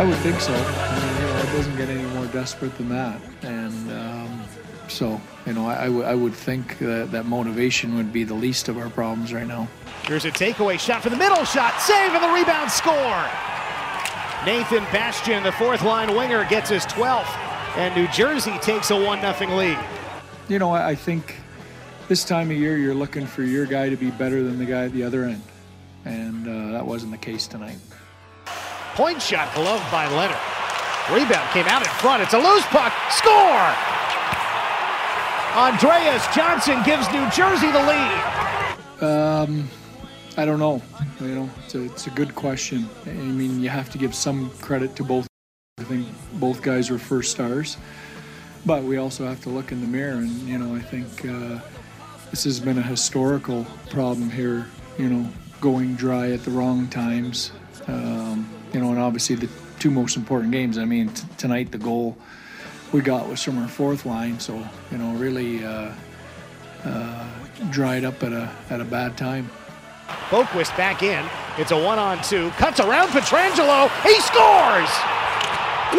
I would think so. I mean, you know, it doesn't get any more desperate than that. And um, so, you know, I, I, w- I would think that, that motivation would be the least of our problems right now. Here's a takeaway shot for the middle shot. Save and the rebound score. Nathan Bastian, the fourth line winger, gets his 12th. And New Jersey takes a 1 0 lead. You know, I, I think this time of year you're looking for your guy to be better than the guy at the other end. And uh, that wasn't the case tonight. Point shot gloved by Lehner. Rebound came out in front. It's a loose puck. Score! Andreas Johnson gives New Jersey the lead. Um, I don't know. You know, it's a, it's a good question. I mean, you have to give some credit to both. I think both guys were first stars, but we also have to look in the mirror. And you know, I think uh, this has been a historical problem here. You know, going dry at the wrong times. Um, you know, and obviously the two most important games. I mean, t- tonight the goal we got was from our fourth line, so you know, really uh, uh, dried up at a at a bad time. Boqvist back in. It's a one-on-two. Cuts around Pietrangelo. He scores.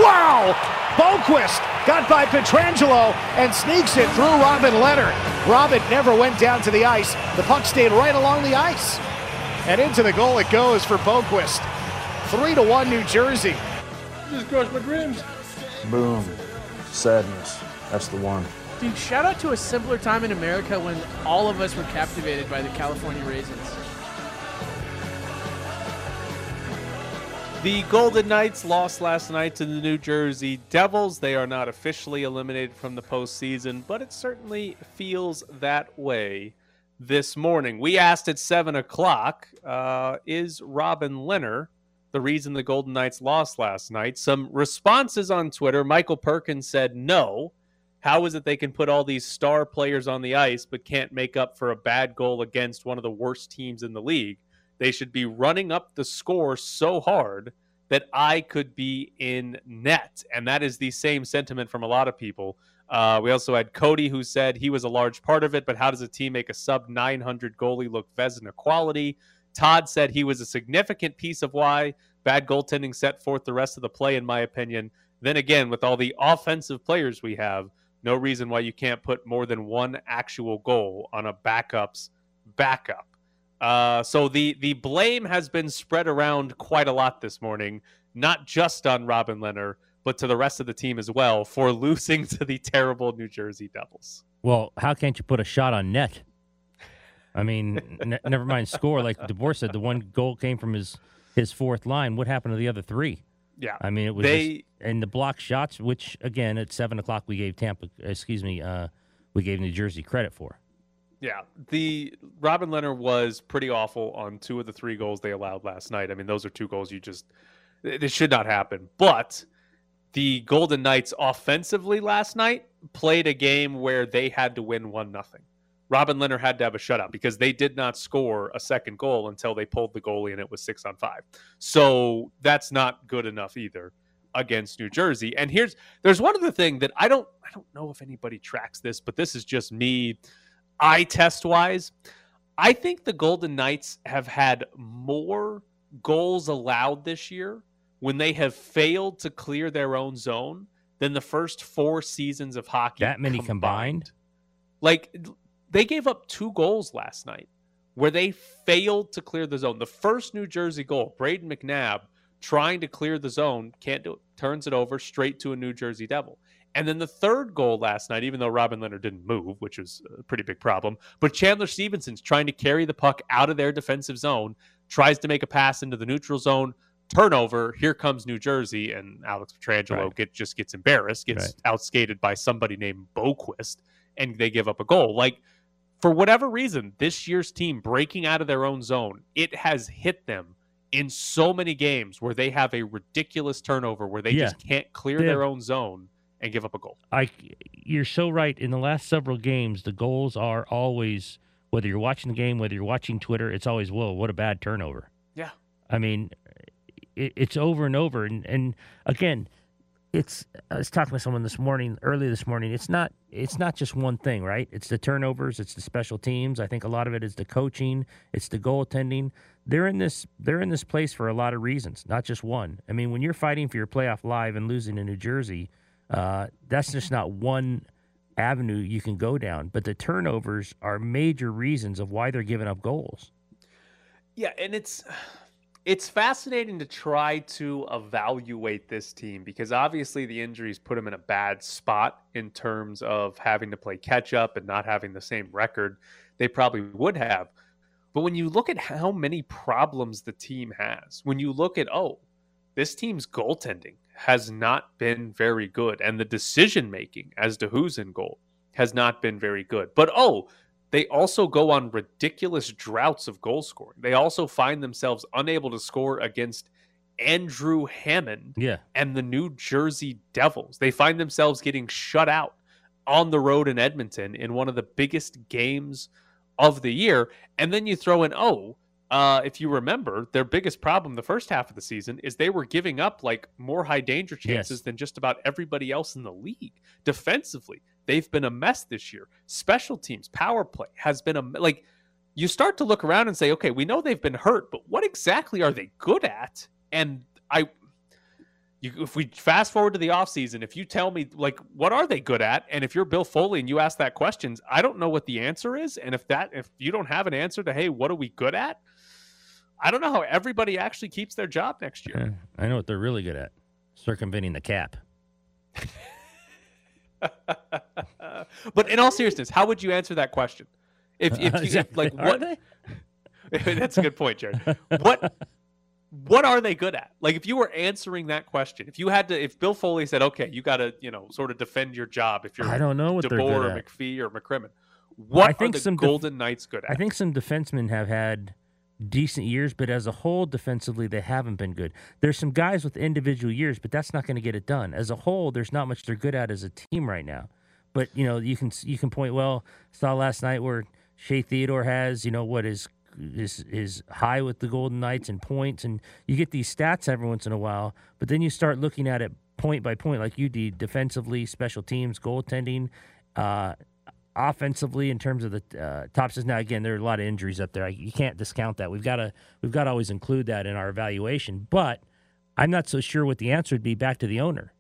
Wow! Boqvist got by Pietrangelo and sneaks it through Robin Lehner. Robin never went down to the ice. The puck stayed right along the ice. And into the goal it goes for Boqvist. 3 to 1 New Jersey. Just crushed my dreams. Boom. Sadness. That's the one. Dude, shout out to a simpler time in America when all of us were captivated by the California Raisins. The Golden Knights lost last night to the New Jersey Devils. They are not officially eliminated from the postseason, but it certainly feels that way this morning. We asked at 7 o'clock uh, Is Robin Lehner the reason the Golden Knights lost last night? Some responses on Twitter. Michael Perkins said no. How is it they can put all these star players on the ice but can't make up for a bad goal against one of the worst teams in the league? They should be running up the score so hard that I could be in net. And that is the same sentiment from a lot of people. Uh, we also had Cody who said he was a large part of it, but how does a team make a sub 900 goalie look Vezina quality? Todd said he was a significant piece of why bad goaltending set forth the rest of the play, in my opinion. Then again, with all the offensive players we have, no reason why you can't put more than one actual goal on a backup's backup. Uh, so the the blame has been spread around quite a lot this morning, not just on Robin Lehner, but to the rest of the team as well for losing to the terrible New Jersey Devils. Well, how can't you put a shot on net? I mean, n- never mind score. Like DeBoer said, the one goal came from his his fourth line. What happened to the other three? Yeah, I mean, it was they just, and the block shots, which again at seven o'clock we gave Tampa, excuse me, uh, we gave New Jersey credit for. Yeah, the Robin Lehner was pretty awful on two of the three goals they allowed last night. I mean, those are two goals you just this should not happen. But the Golden Knights offensively last night played a game where they had to win one nothing. Robin Lehner had to have a shutout because they did not score a second goal until they pulled the goalie and it was six on five. So that's not good enough either against New Jersey. And here's there's one other thing that I don't I don't know if anybody tracks this, but this is just me eye test wise. I think the Golden Knights have had more goals allowed this year when they have failed to clear their own zone than the first four seasons of hockey. That many combined? combined. Like they gave up two goals last night where they failed to clear the zone. The first New Jersey goal, Brayden McNabb trying to clear the zone, can't do it, turns it over straight to a New Jersey Devil. And then the third goal last night, even though Robin Lehner didn't move, which was a pretty big problem, but Chandler Stephenson's trying to carry the puck out of their defensive zone, tries to make a pass into the neutral zone, turnover. Here comes New Jersey, and Alex Pietrangelo Right. get, just gets embarrassed, gets outskated by somebody named Boqvist, and they give up a goal. Like, for whatever reason, this year's team breaking out of their own zone, it has hit them in so many games where they have a ridiculous turnover where they Yeah. just can't clear their own zone and give up a goal. I, you're so right. In the last several games, the goals are always whether you're watching the game, whether you're watching Twitter, it's always whoa, what a bad turnover. Yeah. I mean, it, it's over and over. And, and again, it's I was talking to someone this morning, early this morning. It's not it's not just one thing, right? It's the turnovers, it's the special teams. I think a lot of it is the coaching, it's the goaltending. They're in this they're in this place for a lot of reasons, not just one. I mean, when you're fighting for your playoff live and losing in New Jersey, uh, that's just not one avenue you can go down. But the turnovers are major reasons of why they're giving up goals. Yeah, and it's it's fascinating to try to evaluate this team because obviously the injuries put them in a bad spot in terms of having to play catch up and not having the same record they probably would have. But when you look at how many problems the team has, when you look at, oh, this team's goaltending has not been very good, and the decision making as to who's in goal has not been very good. But oh, they also go on ridiculous droughts of goal scoring. They also find themselves unable to score against Andrew Hammond Yeah. and the New Jersey Devils. They find themselves getting shut out on the road in Edmonton in one of the biggest games of the year. And then you throw in, oh, uh, if you remember, their biggest problem the first half of the season is they were giving up like more high danger chances Yes. than just about everybody else in the league. Defensively, they've been a mess this year. Special teams, power play has been a like. You start to look around and say, okay, we know they've been hurt, but what exactly are they good at? And I, you, if we fast forward to the offseason, if you tell me like what are they good at, and if you're Bill Foley and you ask that questions, I don't know what the answer is. And if that if you don't have an answer to hey, what are we good at? I don't know how everybody actually keeps their job next year. I know what they're really good at. Circumventing the cap. but in all seriousness, how would you answer that question? If, if, uh, you, if like what that's a good point, Jared. What what are they good at? Like if you were answering that question, if you had to if Bill Foley said, Okay, you gotta, you know, sort of defend your job if you're I don't know what they're DeBoer good or at. McPhee or McCrimmon. What I think are the some def- Golden Knights good at? I think some defensemen have had decent years, but as a whole, defensively, they haven't been good. There's some guys with individual years, but that's not going to get it done. As a whole, there's not much they're good at as a team right now. But you know, you can you can point. Well, saw last night where Shea Theodore has you know what is is is high with the Golden Knights and points, and you get these stats every once in a while. But then you start looking at it point by point, like you did, defensively, special teams, goaltending. Uh, offensively in terms of the uh, top six. Now, again, there are a lot of injuries up there. I, you can't discount that. We've got to we've got to always include that in our evaluation. But I'm not so sure what the answer would be back to the owner.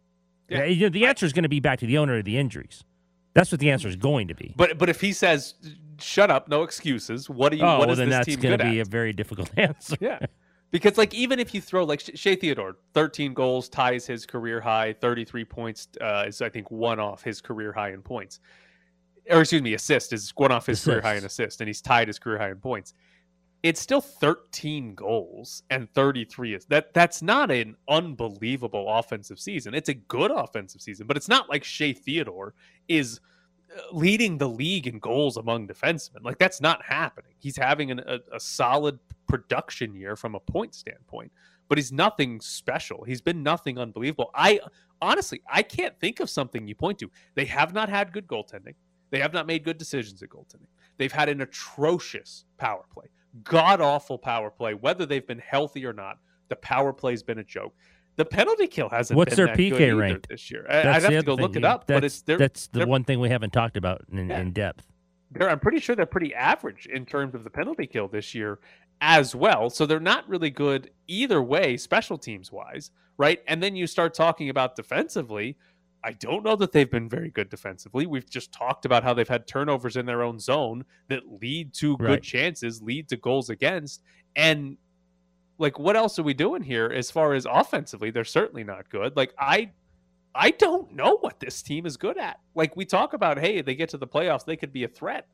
Yeah. Yeah, you know, the answer is going to be back to the owner of the injuries. That's what the answer is going to be. but but if he says, Shut up, no excuses, what do you oh, what well, is then this that's team going to be at? a very difficult answer. Yeah. Because like even if you throw like Sh- Shea Theodore, 13 goals ties his career high, 33 points uh, is I think one off his career high in points. Or excuse me, assist is going off his career high in assist, and he's tied his career high in points. It's still 13 goals and 33 is that that's not an unbelievable offensive season. It's a good offensive season, but it's not like Shea Theodore is uh, leading the league in goals among defensemen. Like that's not happening. He's having an, a, a solid production year from a point standpoint, but he's nothing special. He's been nothing unbelievable. I honestly, I can't think of something you point to. They have not had good goaltending. They have not made good decisions at goaltending. They've had an atrocious power play, god awful power play. Whether they've been healthy or not, the power play's been a joke. The penalty kill hasn't. What's been their that good PK either this year? I, I'd That's have to go other look thing. it up, That's, but it's they're, that's the one thing we haven't talked about in, Yeah. in depth. they're I'm pretty sure they're pretty average in terms of the penalty kill this year as well. So they're not really good either way, special teams wise, right? And then you start talking about defensively. I don't know that they've been very good defensively. We've just talked about how they've had turnovers in their own zone that lead to good chances, lead to goals against. And like what else are we doing here as far as offensively? They're certainly not good. Like I I don't know what this team is good at. Like we talk about, hey, they get to the playoffs, they could be a threat.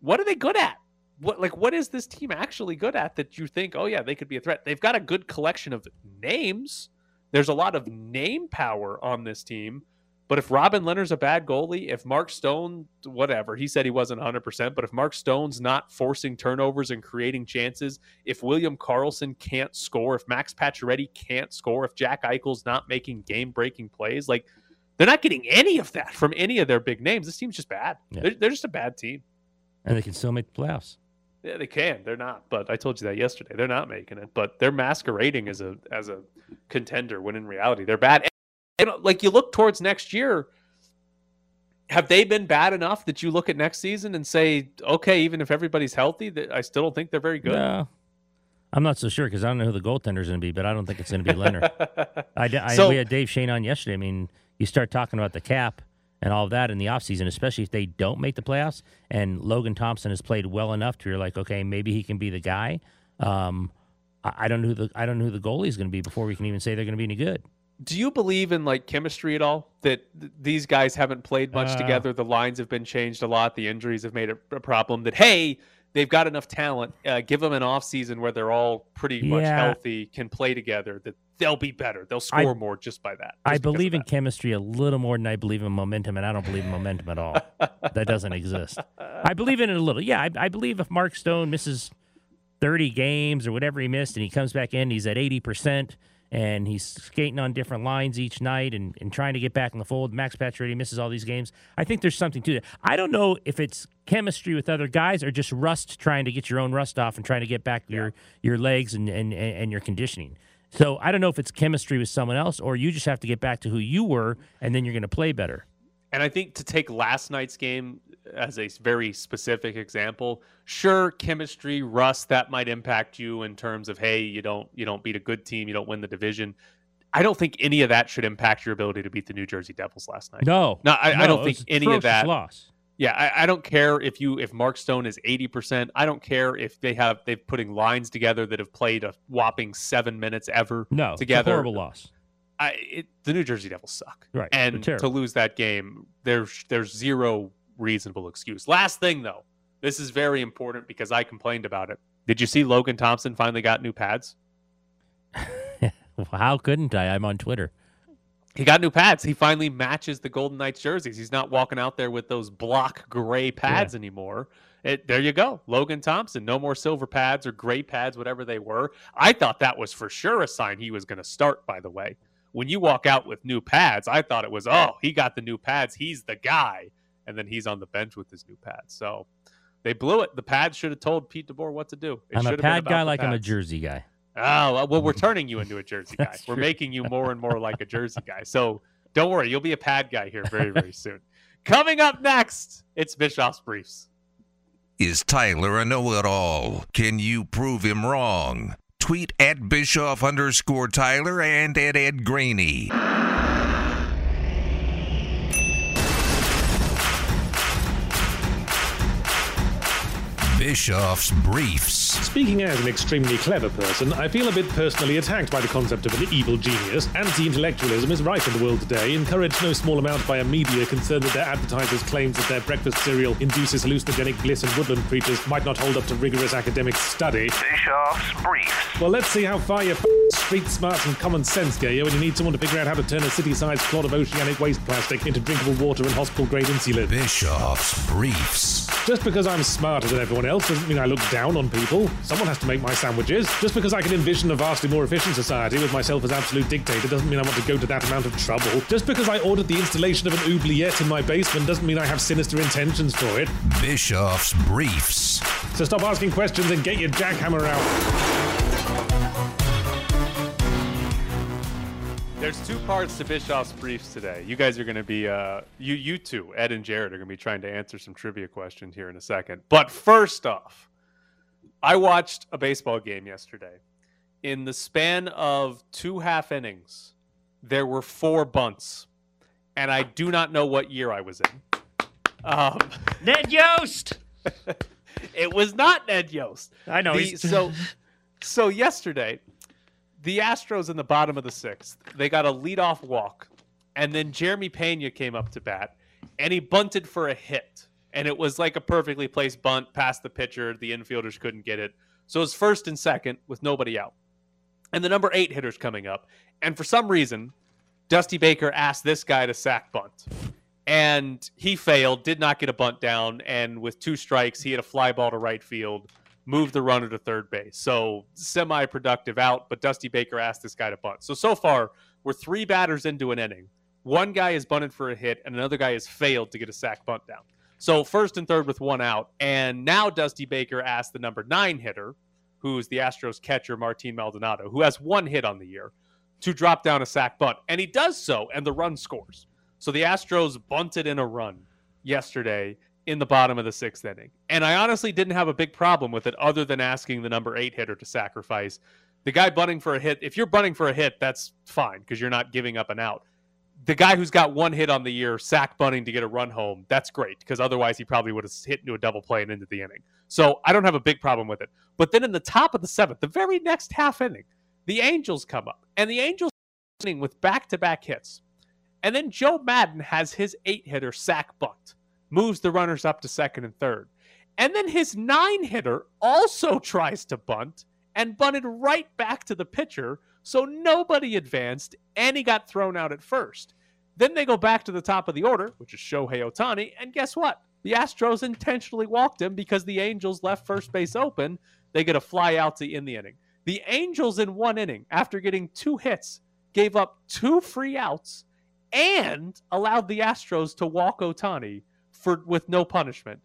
What are they good at? What like what is this team actually good at that you think, oh yeah, they could be a threat? They've got a good collection of names. There's a lot of name power on this team. But if Robin Lehner's a bad goalie, if Mark Stone, whatever, he said he wasn't 100%, but if Mark Stone's not forcing turnovers and creating chances, if William Karlsson can't score, if Max Pacioretty can't score, if Jack Eichel's not making game-breaking plays, like they're not getting any of that from any of their big names. This team's just bad. Yeah. They're, they're just a bad team. And they can still make the playoffs. Yeah, they can. They're not. But I told you that yesterday. They're not making it. But they're masquerading as a as a contender when in reality they're bad. And uh, like you look towards next year, have they been bad enough that you look at next season and say, okay, even if everybody's healthy, that I still don't think they're very good. No. I'm not so sure because I don't know who the goaltender's going to be, but I don't think it's going to be Lehner. I, I, So- we had Dave Shane on yesterday. I mean, you start talking about the cap and all of that in the offseason, especially if they don't make the playoffs. And Logan Thompson has played well enough to you're like, okay, maybe he can be the guy. Um, I, I don't know who the I don't know who the goalie is going to be before we can even say they're going to be any good. Do you believe in like chemistry at all? That th- these guys haven't played much Uh. together. The lines have been changed a lot. The injuries have made it a problem. That hey, they've got enough talent. Uh, give them an off season where they're all pretty much healthy, can play together. That they'll be better. They'll I- score more just by that. I just of believe in chemistry a little more than I believe in momentum, and I don't believe in momentum at all. that doesn't exist. I believe in it a little. Yeah, I, I believe if Mark Stone misses 30 games or whatever he missed and he comes back in, he's at 80% and he's skating on different lines each night and, and trying to get back in the fold. Max Pacioretty misses all these games. I think there's something to that. I don't know if it's chemistry with other guys or just rust trying to get your own rust off and trying to get back your, your legs and, and, and your conditioning. So I don't know if it's chemistry with someone else or you just have to get back to who you were and then you're going to play better. And I think to take last night's game as a very specific example, sure, chemistry, rust, that might impact you in terms of hey, you don't you don't beat a good team, you don't win the division. I don't think any of that should impact your ability to beat the New Jersey Devils last night. No, No, I, I don't think any of that. Loss. Yeah, I, I don't care if you if Mark Stone is eighty percent. I don't care if they have they've putting lines together that have played a whopping seven minutes ever. No, together. It's a horrible loss. I, it, the New Jersey Devils suck. Right, And to lose that game, there's there's zero reasonable excuse. Last thing though, this is very important because I complained about it. Did you see Logan Thompson finally got new pads? How couldn't I? I'm on Twitter. He got new pads. He finally matches the Golden Knights jerseys. He's not walking out there with those block gray pads anymore. It, there you go. Logan Thompson. No more silver pads or gray pads, whatever they were. I thought that was for sure a sign he was going to start, by the way. When you walk out with new pads, I thought it was, oh, he got the new pads. He's the guy. And then he's on the bench with his new pads. So they blew it. The pads should have told Pete DeBoer what to do. It I'm a pad guy like I'm a jersey guy. Oh, well, we're turning you into a Jersey guy. We're true. making you more and more like a Jersey guy. So don't worry, you'll be a pad guy here very, very soon. Coming up next, it's Bischoff's Briefs. Is Tyler a know it all? Can you prove him wrong? Tweet at Bischoff underscore Tyler and at Ed Graney. Bischoff's Briefs. Speaking as an extremely clever person, I feel a bit personally attacked by the concept of an evil genius. Anti intellectualism is rife in the world today, encouraged no small amount by a media concerned that their advertisers' claims that their breakfast cereal induces hallucinogenic bliss and woodland creatures might not hold up to rigorous academic study. Bischoff's Briefs. Well, let's see how far your f- street smarts and common sense go you when you need someone to figure out how to turn a city sized clod of oceanic waste plastic into drinkable water and hospital grade insulin. Bischoff's Briefs. Just because I'm smarter than everyone else doesn't mean I look down on people. Someone has to make my sandwiches. Just because I can envision a vastly more efficient society with myself as absolute dictator doesn't mean I want to go to that amount of trouble. Just because I ordered the installation of an oubliette in my basement doesn't mean I have sinister intentions for it. Bischoff's Briefs. So stop asking questions and get your jackhammer out. There's two parts to Bischoff's Briefs today. You guys are going to be, uh, you, you two, Ed and Jared, are going to be trying to answer some trivia questions here in a second. But first off, I watched a baseball game yesterday. In the span of two half innings, there were four bunts, and I do not know what year I was in. Um, Ned Yost. it was not Ned Yost. I know. The- he's- so, so yesterday, the Astros in the bottom of the sixth, they got a leadoff walk, and then Jeremy Pena came up to bat, and he bunted for a hit, and it was like a perfectly placed bunt past the pitcher. The infielders couldn't get it, so it was first and second with nobody out, and the number eight hitter's coming up, and for some reason, Dusty Baker asked this guy to sack bunt. And he failed, did not get a bunt down, and with two strikes, he had a fly ball to right field moved the runner to third base. So semi productive out, but Dusty Baker asked this guy to bunt. So so far, we're three batters into an inning. One guy has bunted for a hit, and another guy has failed to get a sack bunt down. So first and third with one out, and now Dusty Baker asked the number nine hitter, who's the Astros catcher Martin Maldonado, who has one hit on the year, to drop down a sack bunt. And he does so, and the run scores. So the Astros bunted in a run yesterday in the bottom of the sixth inning. And I honestly didn't have a big problem with it other than asking the number eight hitter to sacrifice. The guy bunting for a hit, if you're bunting for a hit, that's fine because you're not giving up an out. The guy who's got one hit on the year, sack bunting to get a run home, that's great because otherwise he probably would have hit into a double play and into the inning. So I don't have a big problem with it. But then in the top of the seventh, the very next half inning, the Angels come up and the Angels with back to back hits. And then Joe Maddon has his eight hitter sack bunt, moves the runners up to second and third. And then his nine hitter also tries to bunt and bunted right back to the pitcher. So nobody advanced and he got thrown out at first. Then they go back to the top of the order, which is Shohei Ohtani. And guess what? The Astros intentionally walked him because the Angels left first base open. They get a fly out to in the inning. The Angels in one inning, after getting two hits, gave up two free outs and allowed the Astros to walk Ohtani for with no punishment.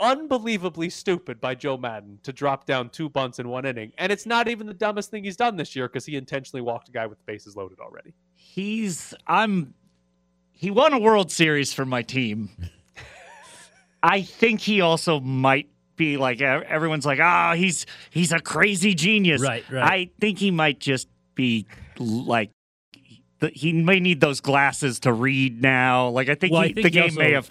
Unbelievably stupid by Joe Maddon to drop down two bunts in one inning. And it's not even the dumbest thing he's done this year because he intentionally walked a guy with the bases loaded already. He's I'm he won a World Series for my team. I think he also might be like everyone's like, "Ah, oh, he's he's a crazy genius." Right, right. I think he might just be like he may need those glasses to read now. Like I think, well, he, I think the game also, may have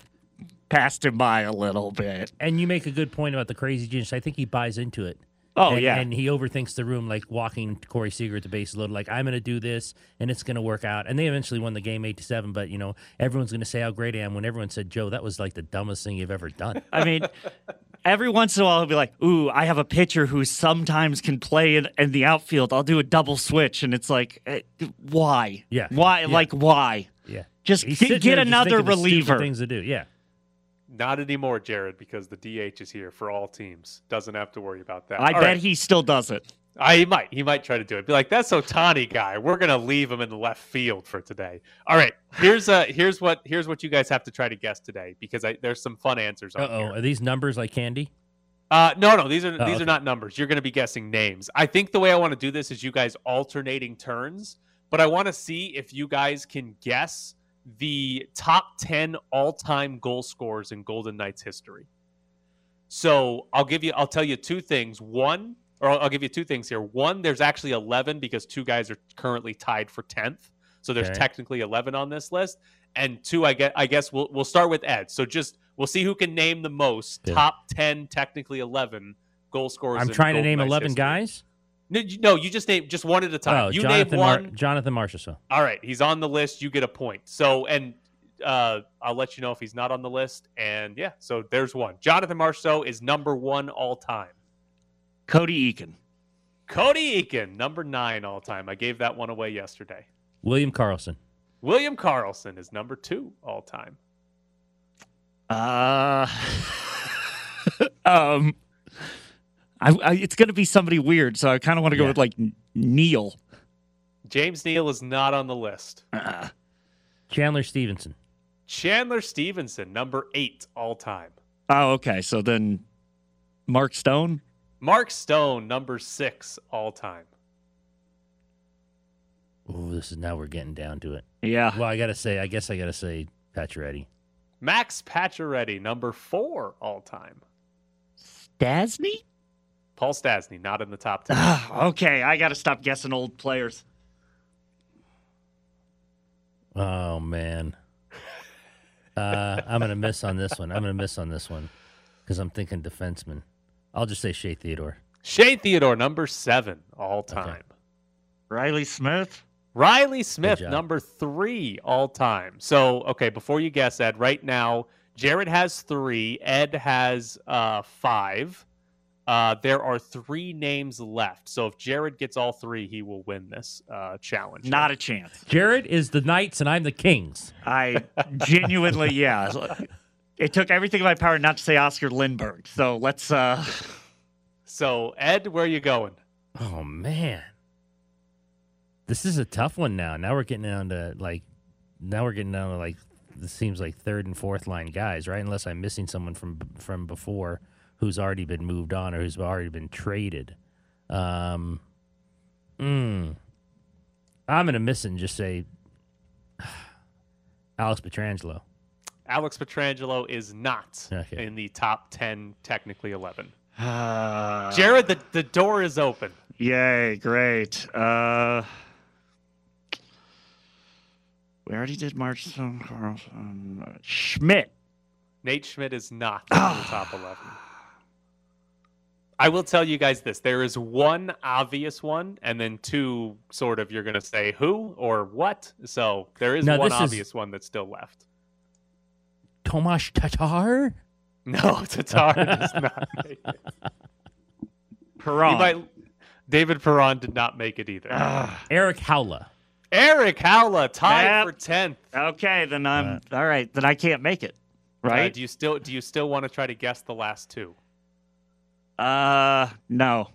passed him by a little bit. And you make a good point about the crazy genius. I think he buys into it. Oh and, yeah, and he overthinks the room, like walking Corey Seager at the base load. Like I'm going to do this, and it's going to work out. And they eventually won the game eight to seven. But you know, everyone's going to say how great I am. When everyone said, "Joe, that was like the dumbest thing you've ever done." I mean, every once in a while he'll be like, "Ooh, I have a pitcher who sometimes can play in, in the outfield. I'll do a double switch," and it's like, eh, why? Yeah, why? Yeah. Like why? Yeah, just He's get, get just another of reliever. Things to do. Yeah. Not anymore, Jared, because the DH is here for all teams. Doesn't have to worry about that. I All bet right. he still does it. I he might. He might try to do it. Be like, that's Ohtani guy. We're gonna leave him in the left field for today. All right. Here's uh here's what here's what you guys have to try to guess today because I, there's some fun answers on Uh oh, here. are these numbers like candy? Uh no no these are Oh, these okay. are not numbers. You're gonna be guessing names. I think the way I want to do this is you guys alternating turns, but I want to see if you guys can guess the top 10 all-time goal scorers in Golden Knights history. So I'll give you, I'll tell you two things. One, or I'll, I'll give you two things here. One, there's actually 11 because two guys are currently tied for 10th. So there's Okay. technically 11 on this list. And two, I get, I guess we'll we'll start with Ed. So just we'll see who can name the most Yeah. top 10, technically 11 goal scorers. I'm in trying to name Knights 11 history. guys. No, you, no, you just name just one at a time. Oh, you Jonathan, name Mar- one. Jonathan Marchessault. All right, he's on the list. You get a point. So, and uh, I'll let you know if he's not on the list. And yeah, so there's one. Jonathan Marchessault is number one all time. Cody Eakin. Cody Eakin, number nine all time. I gave that one away yesterday. William Karlsson. William Karlsson is number two all time. Uh, um, I, I, it's going to be somebody weird, so I kind of want to go Yeah. with like Neal. James Neal is not on the list. Uh, Chandler Stephenson. Chandler Stephenson, number eight all time. oh, okay. So then Mark Stone. Mark Stone, number six all time. Oh, this is now we're getting down to it. Yeah. Well, I gotta say, I guess I gotta say Pacioretty. Max Pacioretty, number four all time. Dasney? Paul Stastny, not in the top 10. Ah, okay, I got to stop guessing old players. Oh man. Uh, I'm gonna miss on this one. I'm gonna miss on this one because I'm thinking defenseman. I'll just say Shea Theodore. Shea Theodore, number seven all time. Riley Smith. Riley Smith, number three all time. So, okay, before you guess, Ed, right now, Jared has three, Ed has uh, five. Uh, there are three names left. So, if Jared gets all three, he will win this uh, challenge. Not a chance. Jared is the Knights and I'm the Kings. I genuinely, yeah. It took everything in my power not to say Oscar Lindberg. So let's. uh So, Ed, where are you going? Oh man, this is a tough one now. Now we're getting down to like, now we're getting down to like, this seems like third and fourth line guys, right? Unless I'm missing someone from from before who's already been moved on or who's already been traded. Um, mm, I'm gonna miss it and just say Alex Pietrangelo. Alex Pietrangelo is not Okay. in the top 10, technically 11. Uh, Jared, the, the door is open. Yay, great. Uh, we already did Marchstone Karlsson. Schmidt. Nate Schmidt is not in the top 11. I will tell you guys this. There is one obvious one, and then two sort of you're going to say who or what. So there is Now, one this is- obvious one that's still left. Tomas Tatar. No, Tatar does not make it. Perron. Might, David Perron did not make it either. Ah, Erik Haula. Erik Haula tied Yep. for 10th. okay, then I'm all right. Then I can't make it. Uh, Right? do you still do you still want to try to guess the last two? Uh, no.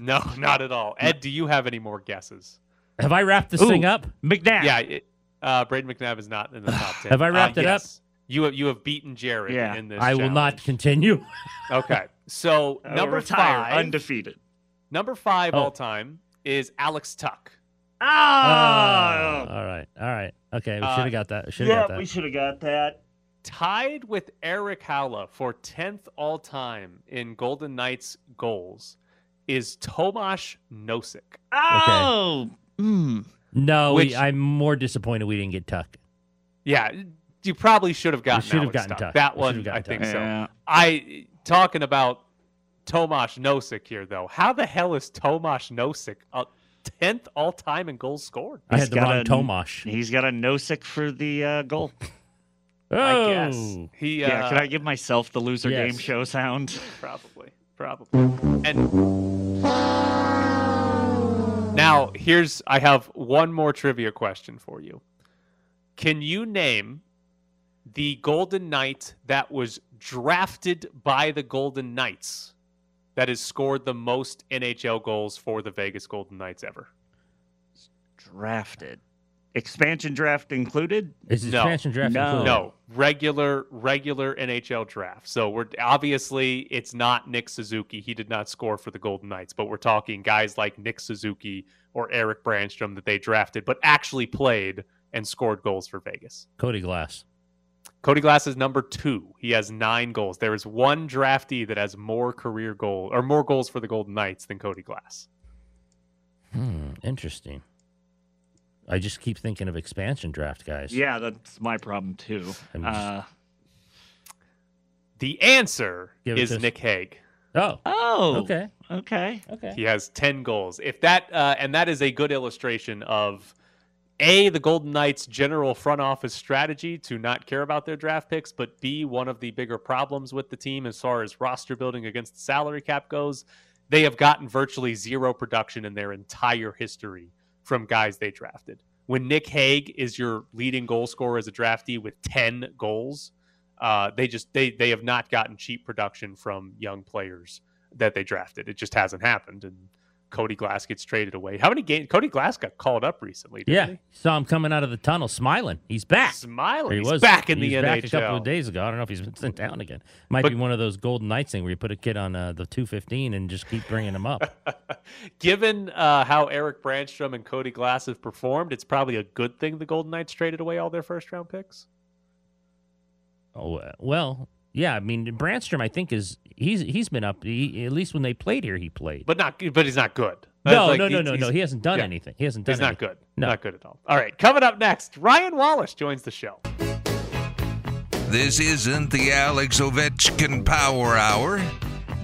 No, not at all. Ed, do you have any more guesses? Have I wrapped this Ooh. thing up? McNabb. Yeah, it, uh, Brayden McNabb is not in the top ten. Have I wrapped Uh, it up? yes. You have you have beaten Jared Yeah. in this. I will not continue. Okay, so Uh, number retire, five, undefeated. number five Oh. all time is Alex Tuch. Oh, all right, all right, okay. We Uh, should have got that. Should have yeah, got that. we should have got that. Tied with Erik Haula for tenth all time in Golden Knights goals is Tomas Nosek. Oh, mm. no, Which- we, I'm more disappointed we didn't get Tuch. Yeah, you probably should have gotten. should have gotten Tuch. Tuch. That one, I think Tuch. Yeah. so. I talking about Tomas Nosek here though. How the hell is Tomas Nosek a tenth all time in goals scored? I He's had the got wrong a- Tomash. he's got a no sick for the uh, goal. Oh, I guess he. yeah, uh, can I give myself the loser yes. game show sound? Probably, probably. And now here's I have one more trivia question for you. Can you name the Golden Knight that was drafted by the Golden Knights that has scored the most NHL goals for the Vegas Golden Knights ever? Drafted. Expansion draft included? Is No. expansion draft No. included? No, regular regular NHL draft. So we're obviously it's not Nick Suzuki. He did not score for the Golden Knights, but we're talking guys like Nick Suzuki or Erik Brännström that they drafted, but actually played and scored goals for Vegas. Cody Glass. Cody Glass is number two. He has nine goals. There is one draftee that has more career goal or more goals for the Golden Knights than Cody Glass. Hmm, interesting. I just keep thinking of expansion draft guys. Yeah, that's my problem too. Just- Uh, The answer Give it is to. Nick Hague. Oh, oh, okay, okay. okay. He has 10 goals. If that uh, and that is a good illustration of a the Golden Knights general front office strategy to not care about their draft picks, but B one of the bigger problems with the team as far as roster building against the salary cap goes. They have gotten virtually zero production in their entire history from guys they drafted. When Nick Hague is your leading goal scorer as a draftee with 10 goals, uh, they just they they have not gotten cheap production from young players that they drafted. It just hasn't happened. And Cody Glass gets traded away. How many games? Cody Glass got called up recently. Didn't Yeah, he? saw him coming out of the tunnel smiling. He's back. Smiling. Or he He's was back in he the back NHL. a couple of days ago. I don't know if he's been sent down again. Might But- be one of those Golden Knights thing where you put a kid on uh, the 215 and just keep bringing him up. Given uh, how Erik Brännström and Cody Glass have performed, it's probably a good thing the Golden Knights traded away all their first round picks. oh uh, well, yeah. I mean, Brännström, I think is he's he's been up. He, at least when they played here, he played. But not. But he's not good. no, Like, no, no, no, no. He hasn't done yeah. anything. He hasn't done. Anything. He's not anything. good. No. Not good at all. All right. Coming up next, Ryan Wallace joins the show. This isn't the Alex Ovechkin Power Hour.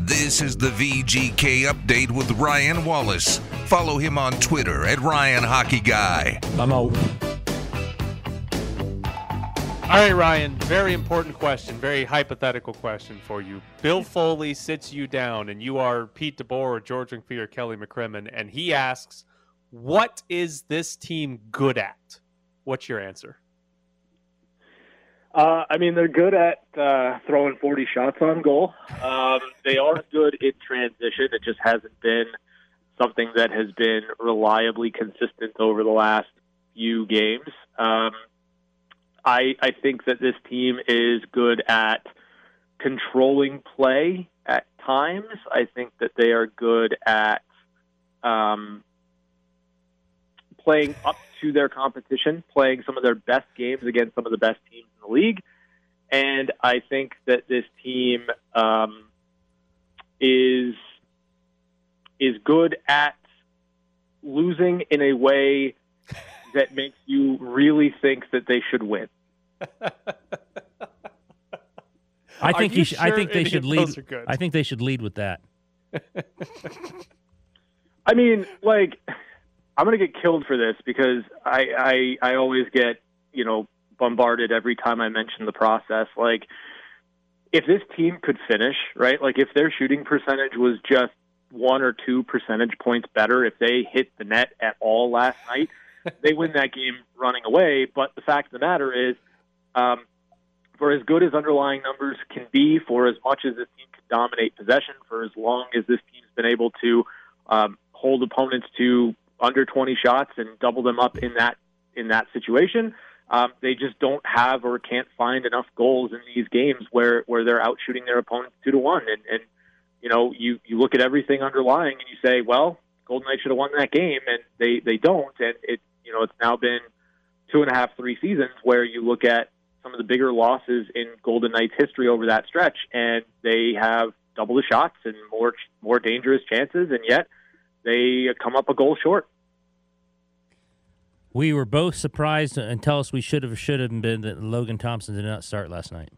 This is the VGK update with Ryan Wallace. Follow him on Twitter at Ryan Hockey Guy. I'm out. All right, Ryan. Very important question. Very hypothetical question for you. Bill Foley sits you down, and you are Pete DeBoer, or George McPhee, or Kelly McCrimmon, and he asks, "What is this team good at?" What's your answer? Uh, I mean, they're good at uh, throwing 40 shots on goal. Um, they are good in transition. It just hasn't been something that has been reliably consistent over the last few games. Um, I, I think that this team is good at controlling play at times. I think that they are good at um, playing up to their competition, playing some of their best games against some of the best teams in the league. And I think that this team um, is is good at losing in a way that makes you really think that they should win. I think you you should, I think they should lead. those are good? I think they should lead with that. I mean, like, I'm going to get killed for this because I, I I always get you know bombarded every time I mention the process. Like, if this team could finish right, like if their shooting percentage was just one or two percentage points better, if they hit the net at all last night, they win that game running away. But the fact of the matter is, um, for as good as underlying numbers can be, for as much as this team can dominate possession, for as long as this team's been able to um, hold opponents to under 20 shots and double them up in that in that situation, um, they just don't have or can't find enough goals in these games where where they're out shooting their opponents two to one. And, and you know, you you look at everything underlying and you say, well, Golden Knights should have won that game, and they they don't. And it you know it's now been two and a half, three seasons where you look at some of the bigger losses in Golden Knights history over that stretch, and they have double the shots and more more dangerous chances, and yet they come up a goal short. We were both surprised and tell us we should have should have been that Logan Thompson did not start last night.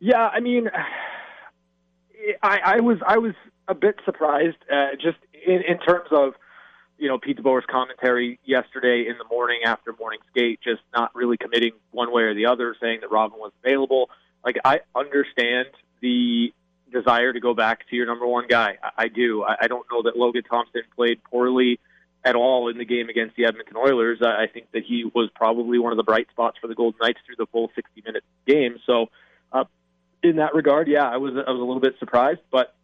Yeah, I mean, I, I was I was a bit surprised, uh, just in, in terms of you know Pete DeBoer's commentary yesterday in the morning after morning skate, just not really committing one way or the other, saying that Robin was available. Like I understand the desire to go back to your number one guy. I, I do. I, I don't know that Logan Thompson played poorly at all in the game against the Edmonton Oilers. I, I think that he was probably one of the bright spots for the Golden Knights through the full 60 minute game. So, uh, in that regard, yeah, I was I was a little bit surprised, but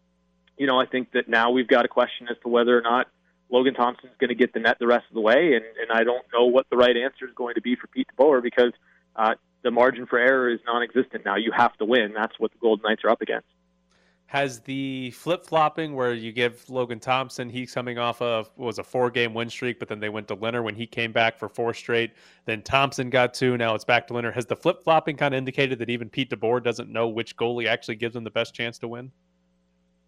you know, I think that now we've got a question as to whether or not Logan Thompson's going to get the net the rest of the way, and and I don't know what the right answer is going to be for Pete DeBoer because uh, the margin for error is non-existent now. You have to win. That's what the Golden Knights are up against. Has the flip flopping where you give Logan Thompson, he's coming off of was a four game win streak, but then they went to Lehner when he came back for four straight. Then Thompson got two. Now it's back to Lehner. Has the flip flopping kind of indicated that even Pete DeBoer doesn't know which goalie actually gives him the best chance to win?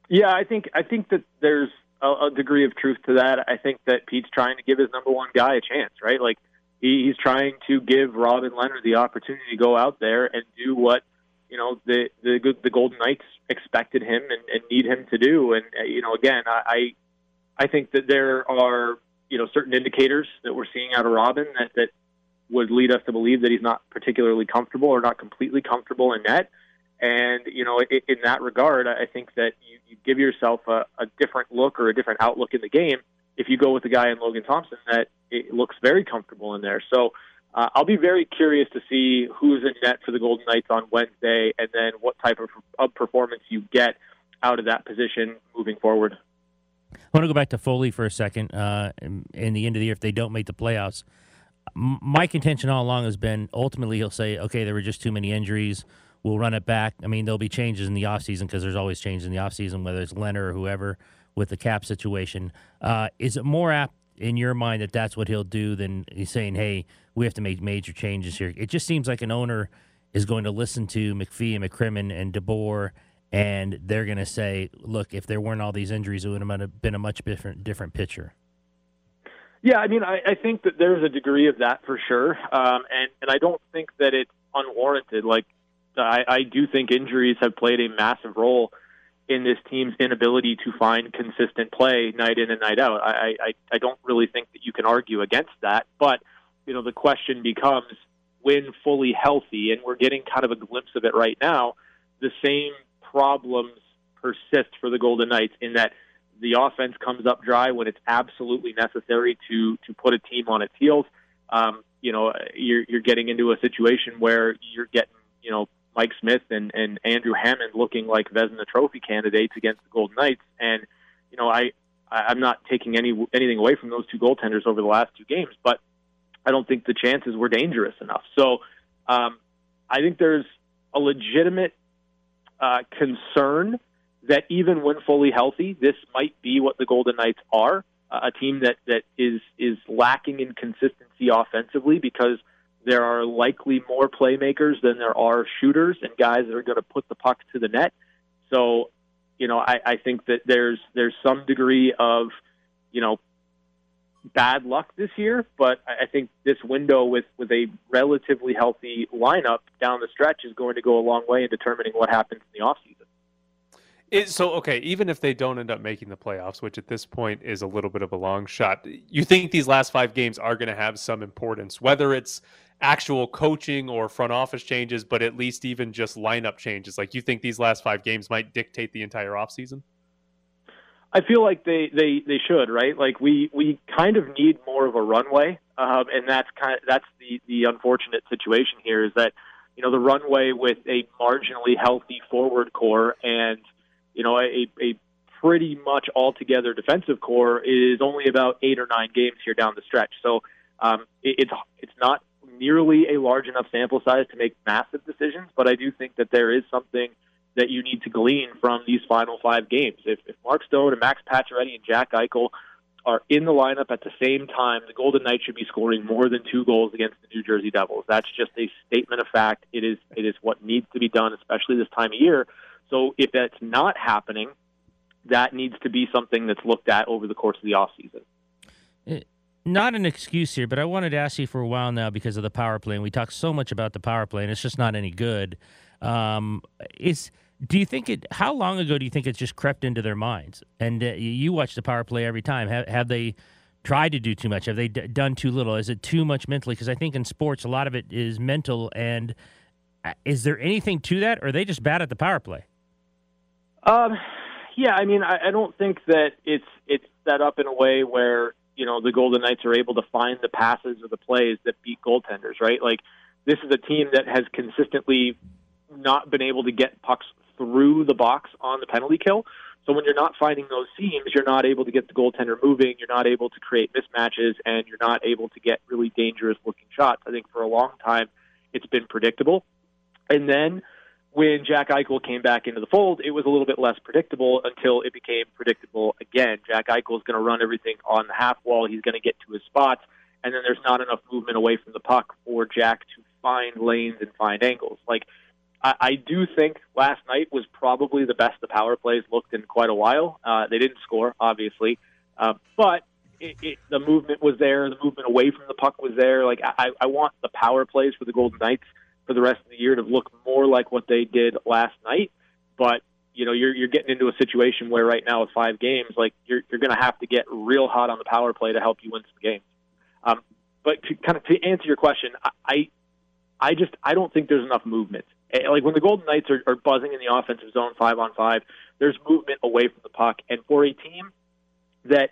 Yeah, I think I think that there's a, a degree of truth to that. I think that Pete's trying to give his number one guy a chance, right? Like he, he's trying to give Robin Lehner the opportunity to go out there and do what you know the the the Golden Knights expected him and, and need him to do. And uh, you know, again, I I think that there are you know certain indicators that we're seeing out of Robin that that would lead us to believe that he's not particularly comfortable or not completely comfortable in net. And you know, in, that regard, I think that you, give yourself a, a different look or a different outlook in the game if you go with the guy in Logan Thompson that it looks very comfortable in there. So uh, I'll be very curious to see who's in net for the Golden Knights on Wednesday, and then what type of, of performance you get out of that position moving forward. I want to go back to Foley for a second. Uh, in the end of the year, if they don't make the playoffs, my contention all along has been ultimately he'll say, okay, there were just too many injuries. We'll run it back. I mean, there'll be changes in the offseason because there's always changes in the offseason, whether it's Lehner or whoever with the cap situation. Uh, is it more apt in your mind that that's what he'll do than he's saying, hey, we have to make major changes here? It just seems like an owner is going to listen to McPhee and McCrimmon and DeBoer, and they're going to say, look, if there weren't all these injuries, it would have been a much different different picture. Yeah, I mean, I, I think that there's a degree of that for sure, um, and and I don't think that it's unwarranted. Like, I, I do think injuries have played a massive role in this team's inability to find consistent play night in and night out. I, I, I don't really think that you can argue against that. But, you know, the question becomes when fully healthy, and we're getting kind of a glimpse of it right now, the same problems persist for the Golden Knights in that the offense comes up dry when it's absolutely necessary to to put a team on its heels. Um, you know, you're you're getting into a situation where you're getting, you know, Mike Smith and, and Andrew Hammond looking like Vezina Trophy candidates against the Golden Knights. And you know, I I'm not taking any anything away from those two goaltenders over the last two games, but I don't think the chances were dangerous enough. So um, I think there's a legitimate uh, concern that even when fully healthy, this might be what the Golden Knights are. a team that that is is lacking in consistency offensively because there are likely more playmakers than there are shooters and guys that are going to put the puck to the net. So, you know, I, I think that there's there's some degree of, you know, bad luck this year, but I think this window with with a relatively healthy lineup down the stretch is going to go a long way in determining what happens in the offseason. It, so okay, even if they don't end up making the playoffs, which at this point is a little bit of a long shot, you think these last five games are going to have some importance, whether it's actual coaching or front office changes, but at least even just lineup changes. Like you think these last five games might dictate the entire offseason? I feel like they, they, they should, right? Like we, we kind of need more of a runway. Um, and that's kind of, that's the, the unfortunate situation here is that, you know, the runway with a marginally healthy forward core and, you know, a, a pretty much altogether defensive core is only about eight or nine games here down the stretch. So um, it, it's it's not nearly a large enough sample size to make massive decisions, but I do think that there is something that you need to glean from these final five games. If, if Mark Stone and Max Pacioretty and Jack Eichel are in the lineup at the same time, the Golden Knights should be scoring more than two goals against the New Jersey Devils. That's just a statement of fact. It is it is what needs to be done, especially this time of year. So if that's not happening, that needs to be something that's looked at over the course of the offseason. It, not an excuse here, but I wanted to ask you for a while now because of the power play, and we talk so much about the power play, and it's just not any good. Um, is do you think it? How long ago do you think it's just crept into their minds? And uh, you watch the power play every time. Have, have they tried to do too much? Have they d- done too little? Is it too much mentally? Because I think in sports, a lot of it is mental. And uh, is there anything to that, or are they just bad at the power play? Um, yeah, I mean, I, I don't think that it's it's set up in a way where you know the Golden Knights are able to find the passes or the plays that beat goaltenders, right? Like this is a team that has consistently not been able to get pucks through the box on the penalty kill. So when you're not finding those seams, you're not able to get the goaltender moving. You're not able to create mismatches, and you're not able to get really dangerous looking shots. I think for a long time, it's been predictable, and then when Jack Eichel came back into the fold, it was a little bit less predictable until it became predictable again. Jack Eichel is going to run everything on the half wall. He's going to get to his spots, and then there's not enough movement away from the puck for Jack to find lanes and find angles. Like I, I do think last night was probably the best the power plays looked in quite a while. Uh, they didn't score, obviously, uh, but it, it, the movement was there. The movement away from the puck was there. Like I, I want the power plays for the Golden Knights for the rest of the year to look more like what they did last night. But you know, you're you're getting into a situation where right now with five games, like you're you're going to have to get real hot on the power play to help you win some games. Um, but to kind of to answer your question, I I just I don't think there's enough movement. Eh, like when the Golden Knights are, are buzzing in the offensive zone five on five, there's movement away from the puck, and for a team that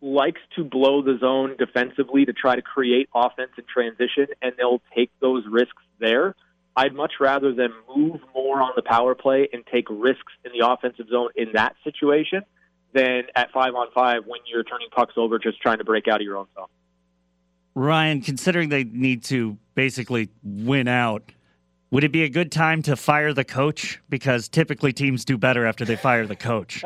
likes to blow the zone defensively to try to create offense and transition, and they'll take those risks there. I'd much rather them move more on the power play and take risks in the offensive zone in that situation than at five on five when you're turning pucks over just trying to break out of your own zone. Ryan, considering they need to basically win out, would it be a good time to fire the coach? Because typically teams do better after they fire the coach.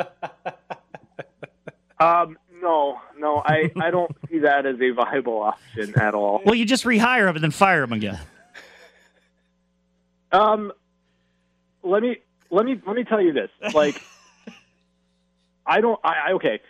um, no, no, I, I don't see that as a viable option at all. Well, you just rehire him and then fire him again. Um, let me let me let me tell you this. Like, I don't. I, I okay.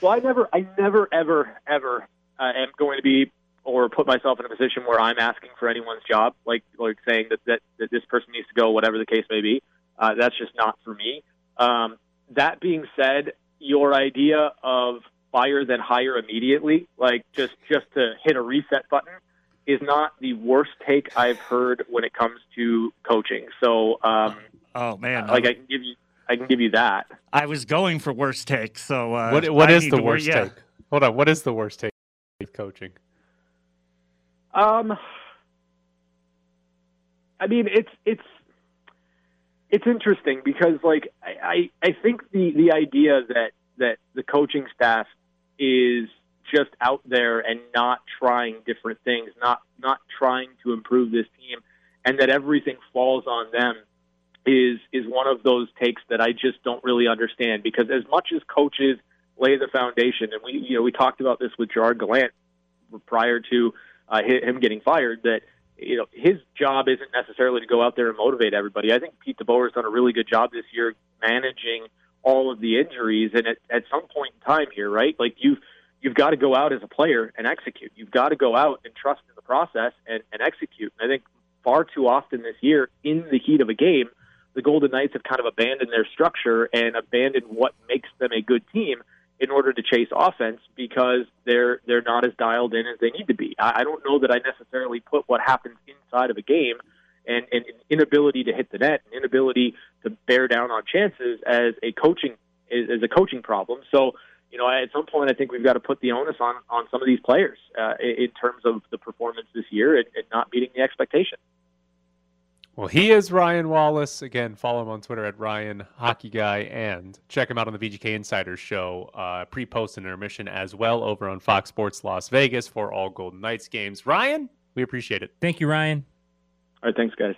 Well, I never, I never, ever, ever uh, am going to be or put myself in a position where I'm asking for anyone's job, like like saying that that, that this person needs to go, whatever the case may be. Uh, that's just not for me. Um, that being said, your idea of fire then hire immediately, like just just to hit a reset button, is not the worst take I've heard when it comes to coaching. So, um, oh man, like I can give you, I can give you that. I was going for worst take. So, uh, what what I is the to wor- worst yeah. take? Hold on, what is the worst take with coaching? Um, I mean, it's it's it's interesting because, like, I I, I think the the idea that that the coaching staff is just out there and not trying different things, not not trying to improve this team, and that everything falls on them is is one of those takes that I just don't really understand because as much as coaches lay the foundation. And we, you know, we talked about this with Gerard Gallant prior to uh, him getting fired. That you know his job isn't necessarily to go out there and motivate everybody. I think Pete DeBoer has done a really good job this year managing all of the injuries. And at, at some point in time here, right, like you've you've got to go out as a player and execute. You've got to go out and trust in the process and, and execute. And I think far too often this year, in the heat of a game, the Golden Knights have kind of abandoned their structure and abandoned what makes them a good team in order to chase offense because they're they're not as dialed in as they need to be. I, I don't know that I necessarily put what happens inside of a game and, and inability to hit the net, and inability to bear down on chances as a coaching as a coaching problem. So you know, at some point, I think we've got to put the onus on on some of these players uh, in terms of the performance this year and, and not meeting the expectation. Well, he is Ryan Wallace. Again, follow him on Twitter at Ryan Hockey Guy and check him out on the VGK Insider Show, uh, pre post and intermission as well over on Fox Sports Las Vegas for all Golden Knights games. Ryan, we appreciate it. Thank you, Ryan. All right, thanks, guys.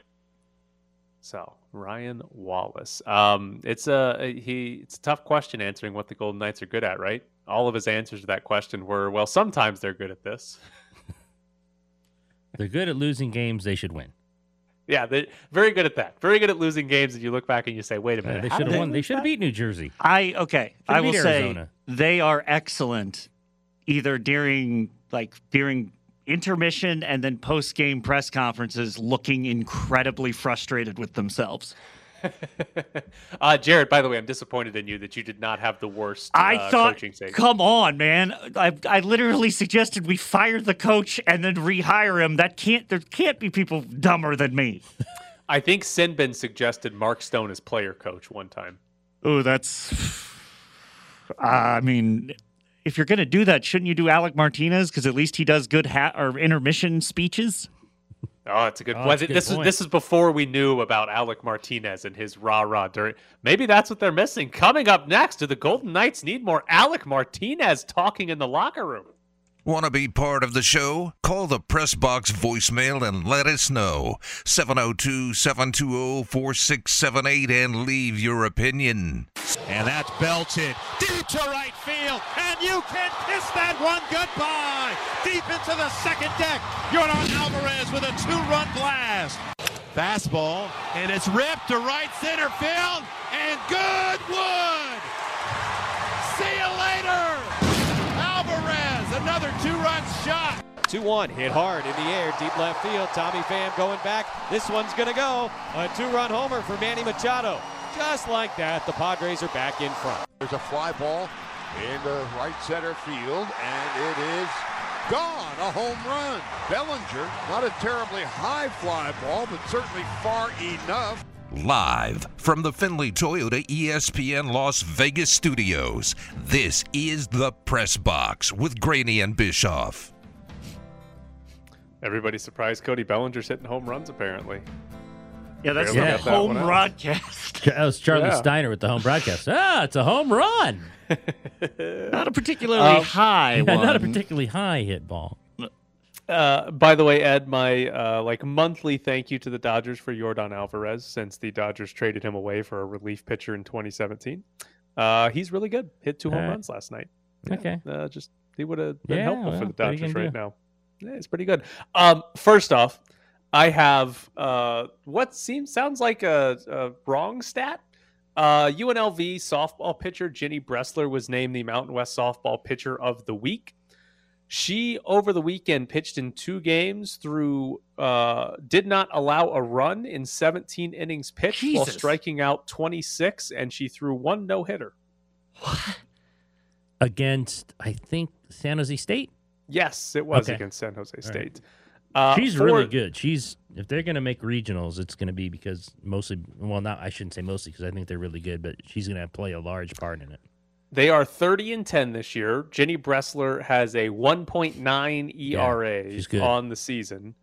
So Ryan Wallace, um, it's a he. It's a tough question answering what the Golden Knights are good at, right? All of his answers to that question were, well, sometimes they're good at this. they're good at losing games. They should win. Yeah, they're very good at that. Very good at losing games. And you look back and you say, "Wait a minute, they should have won. They should have beat New Jersey." I okay. I will say they are excellent, either during like during intermission and then post game press conferences looking incredibly frustrated with themselves. uh, Jared, by the way, I'm disappointed in you that you did not have the worst. I uh, thought, coaching segment. come on, man! I, I literally suggested we fire the coach and then rehire him. That can't. There can't be people dumber than me. I think Sinbin suggested Mark Stone as player coach one time. Oh, that's. I mean, if you're going to do that, shouldn't you do Alec Martinez? Because at least he does good hat or intermission speeches. Oh, it's a good. Oh, was that's a good this point. is this is before we knew about Alec Martinez and his rah rah during. Maybe that's what they're missing. Coming up next, do the Golden Knights need more Alec Martinez talking in the locker room? Want to be part of the show? Call the Press Box voicemail and let us know. 702 720 4678 and leave your opinion. And that's belted deep to right field. And you can kiss that one goodbye. Deep into the second deck. Yordan Alvarez with a two run blast. Fastball. And it's ripped to right center field. And Goodwood. Another two run shot. 2 1, hit hard in the air, deep left field. Tommy Pham going back. This one's going to go. A two run homer for Manny Machado. Just like that, the Padres are back in front. There's a fly ball into right center field, and it is gone. A home run. Bellinger, not a terribly high fly ball, but certainly far enough. Live from the Findlay Toyota ESPN Las Vegas studios, this is the Press Box with Graney and Bischoff. Everybody's surprised Cody Bellinger's hitting home runs. Apparently, Yeah, that's Barely the that home broadcast. That was Charlie Yeah. Steiner with the home broadcast. Ah, it's a home run. Not a particularly Um, high Yeah, one. not a particularly high hit ball. Uh, by the way, Ed, my uh, like monthly thank you to the Dodgers for Yordan Alvarez since the Dodgers traded him away for a relief pitcher in 2017. Uh, he's really good. Hit two home right. runs last night. Okay. Uh, just he would have been Yeah, helpful well, for the what are you Dodgers right do? now. Yeah, it's pretty good. Um, first off, I have uh, what seems sounds like a, a wrong stat. Uh, UNLV softball pitcher Ginny Bressler was named the Mountain West softball pitcher of the week. She over the weekend pitched in two games through uh, did not allow a run in 17 innings pitched while striking out 26, and she threw one no hitter. What? Against, I think, San Jose State. Yes, it was Okay. against San Jose right. State. Uh, She's for- really good. She's if they're gonna make regionals, it's gonna be because mostly. Well, not I shouldn't say mostly because I think they're really good, but she's gonna play a large part in it. They are 30 and 10 this year. Jenny Bressler has a 1.9 ERA good. on the season.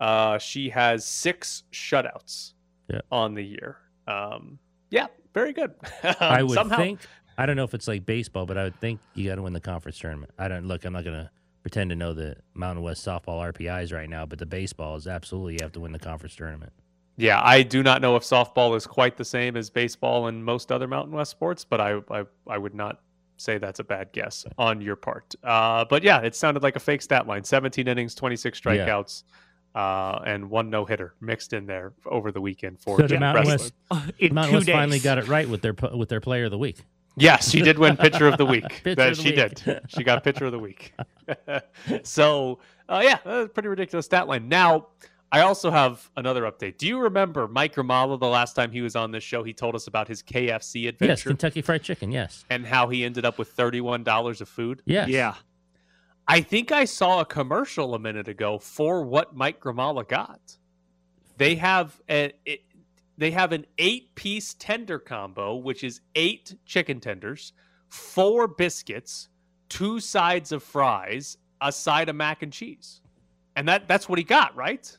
Uh, she has six shutouts Yeah. on the year. Um, yeah, very good. I would Somehow, think. I don't know if it's like baseball, but I would think you got to win the conference tournament. I don't look. I'm not gonna pretend to know the Mountain West softball RPIs right now, but the baseball is absolutely you have to win the conference tournament. Yeah, I do not know if softball is quite the same as baseball and most other Mountain West sports, but I I, I would not say that's a bad guess on your part. Uh, but yeah, it sounded like a fake stat line: 17 innings, 26 Yeah. strikeouts, uh, and one no hitter mixed in there over the weekend for So the Jim Mountain West, Uh, in Mountain two West finally got it right with their with their player of the week. Yes, she did win pitcher of the week. That the she week. did. She got pitcher of the week. so, uh, yeah, pretty ridiculous stat line. Now, I also have another update. Do you remember Mike Grimala the last time he was on this show? He told us about his KFC adventure. Yes, Kentucky Fried Chicken. Yes. and how he ended up with thirty-one dollars of food. Yes. Yeah. I think I saw a commercial a minute ago for what Mike Grimala got. They have a it, they have an eight-piece tender combo, which is eight chicken tenders, four biscuits, two sides of fries, a side of mac and cheese, and that that's what he got, right?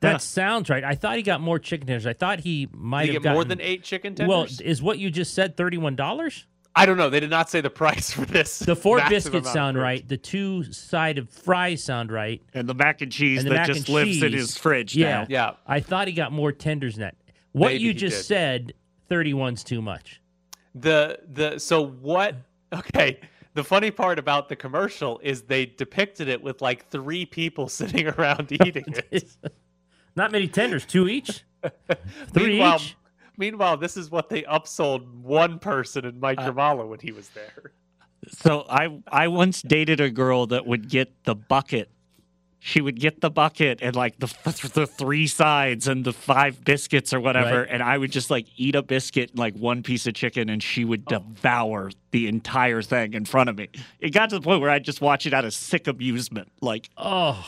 That Yeah. sounds right. I thought he got more chicken tenders. I thought he might he have get more than eight chicken tenders. Well, is what you just said thirty-one dollars? I don't know. They did not say the price for this. The four massive biscuits sound right. The two side of fries sound right. And the mac and cheese And that just and lives in his fridge Yeah. now. Yeah. I thought he got more tenders than that. What Maybe you he just did. said, 31's too much. the the so what okay the funny part about the commercial is they depicted it with like three people sitting around eating it Not many tenders, two each. Three meanwhile each? meanwhile this is what they upsold one person in mike Uh, Grimala when he was there So I I once dated a girl that would get the bucket. She would get the bucket and like the the three sides and the five biscuits or whatever, Right. and I would just like eat a biscuit and like one piece of chicken, and she would devour the entire thing in front of me. It got to the point where I'd just watch it out of sick amusement. Like, oh,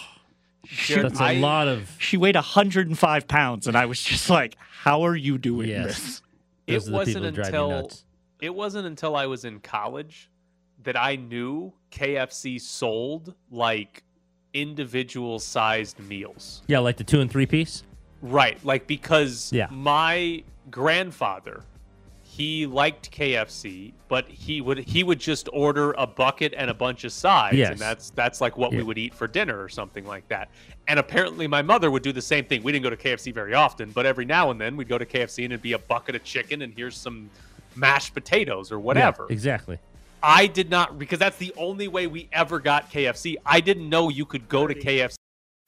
she, that's a lot of. She weighed 105 pounds, and I was just like, "How are you doing Yes. this?" it Those are wasn't people that drive you until it wasn't until i was in college that i knew kfc sold like individual sized meals Yeah, like the two and three piece. Right, like because Yeah. my grandfather, he liked KFC, but he would he would just order a bucket and a bunch of sides, Yes. and that's that's like what we would eat for dinner or something like that. And apparently, my mother would do the same thing. We didn't go to KFC very often, but every now and then we'd go to KFC and it'd be a bucket of chicken and here's some mashed potatoes or whatever. Yeah, exactly. I did not because that's the only way we ever got KFC. I didn't know you could go to KFC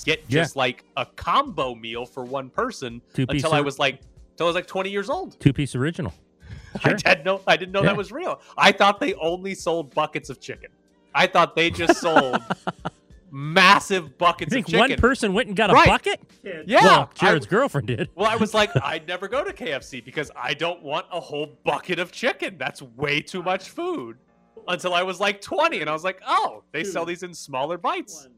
get Yeah. just like a combo meal for one person Two-piece until I was like until I was like 20 years old. Two piece original. I didn't know I didn't know Yeah. that was real. I thought they only sold buckets of chicken. I thought they just sold massive You buckets think of chicken. one person went and got a Right. bucket? Yeah. Well, I- Jared's girlfriend did. well, I was like, I'd never go to KFC because I don't want a whole bucket of chicken. That's way too much food. Until I was like 20, and I was like, oh, they sell these in smaller bites.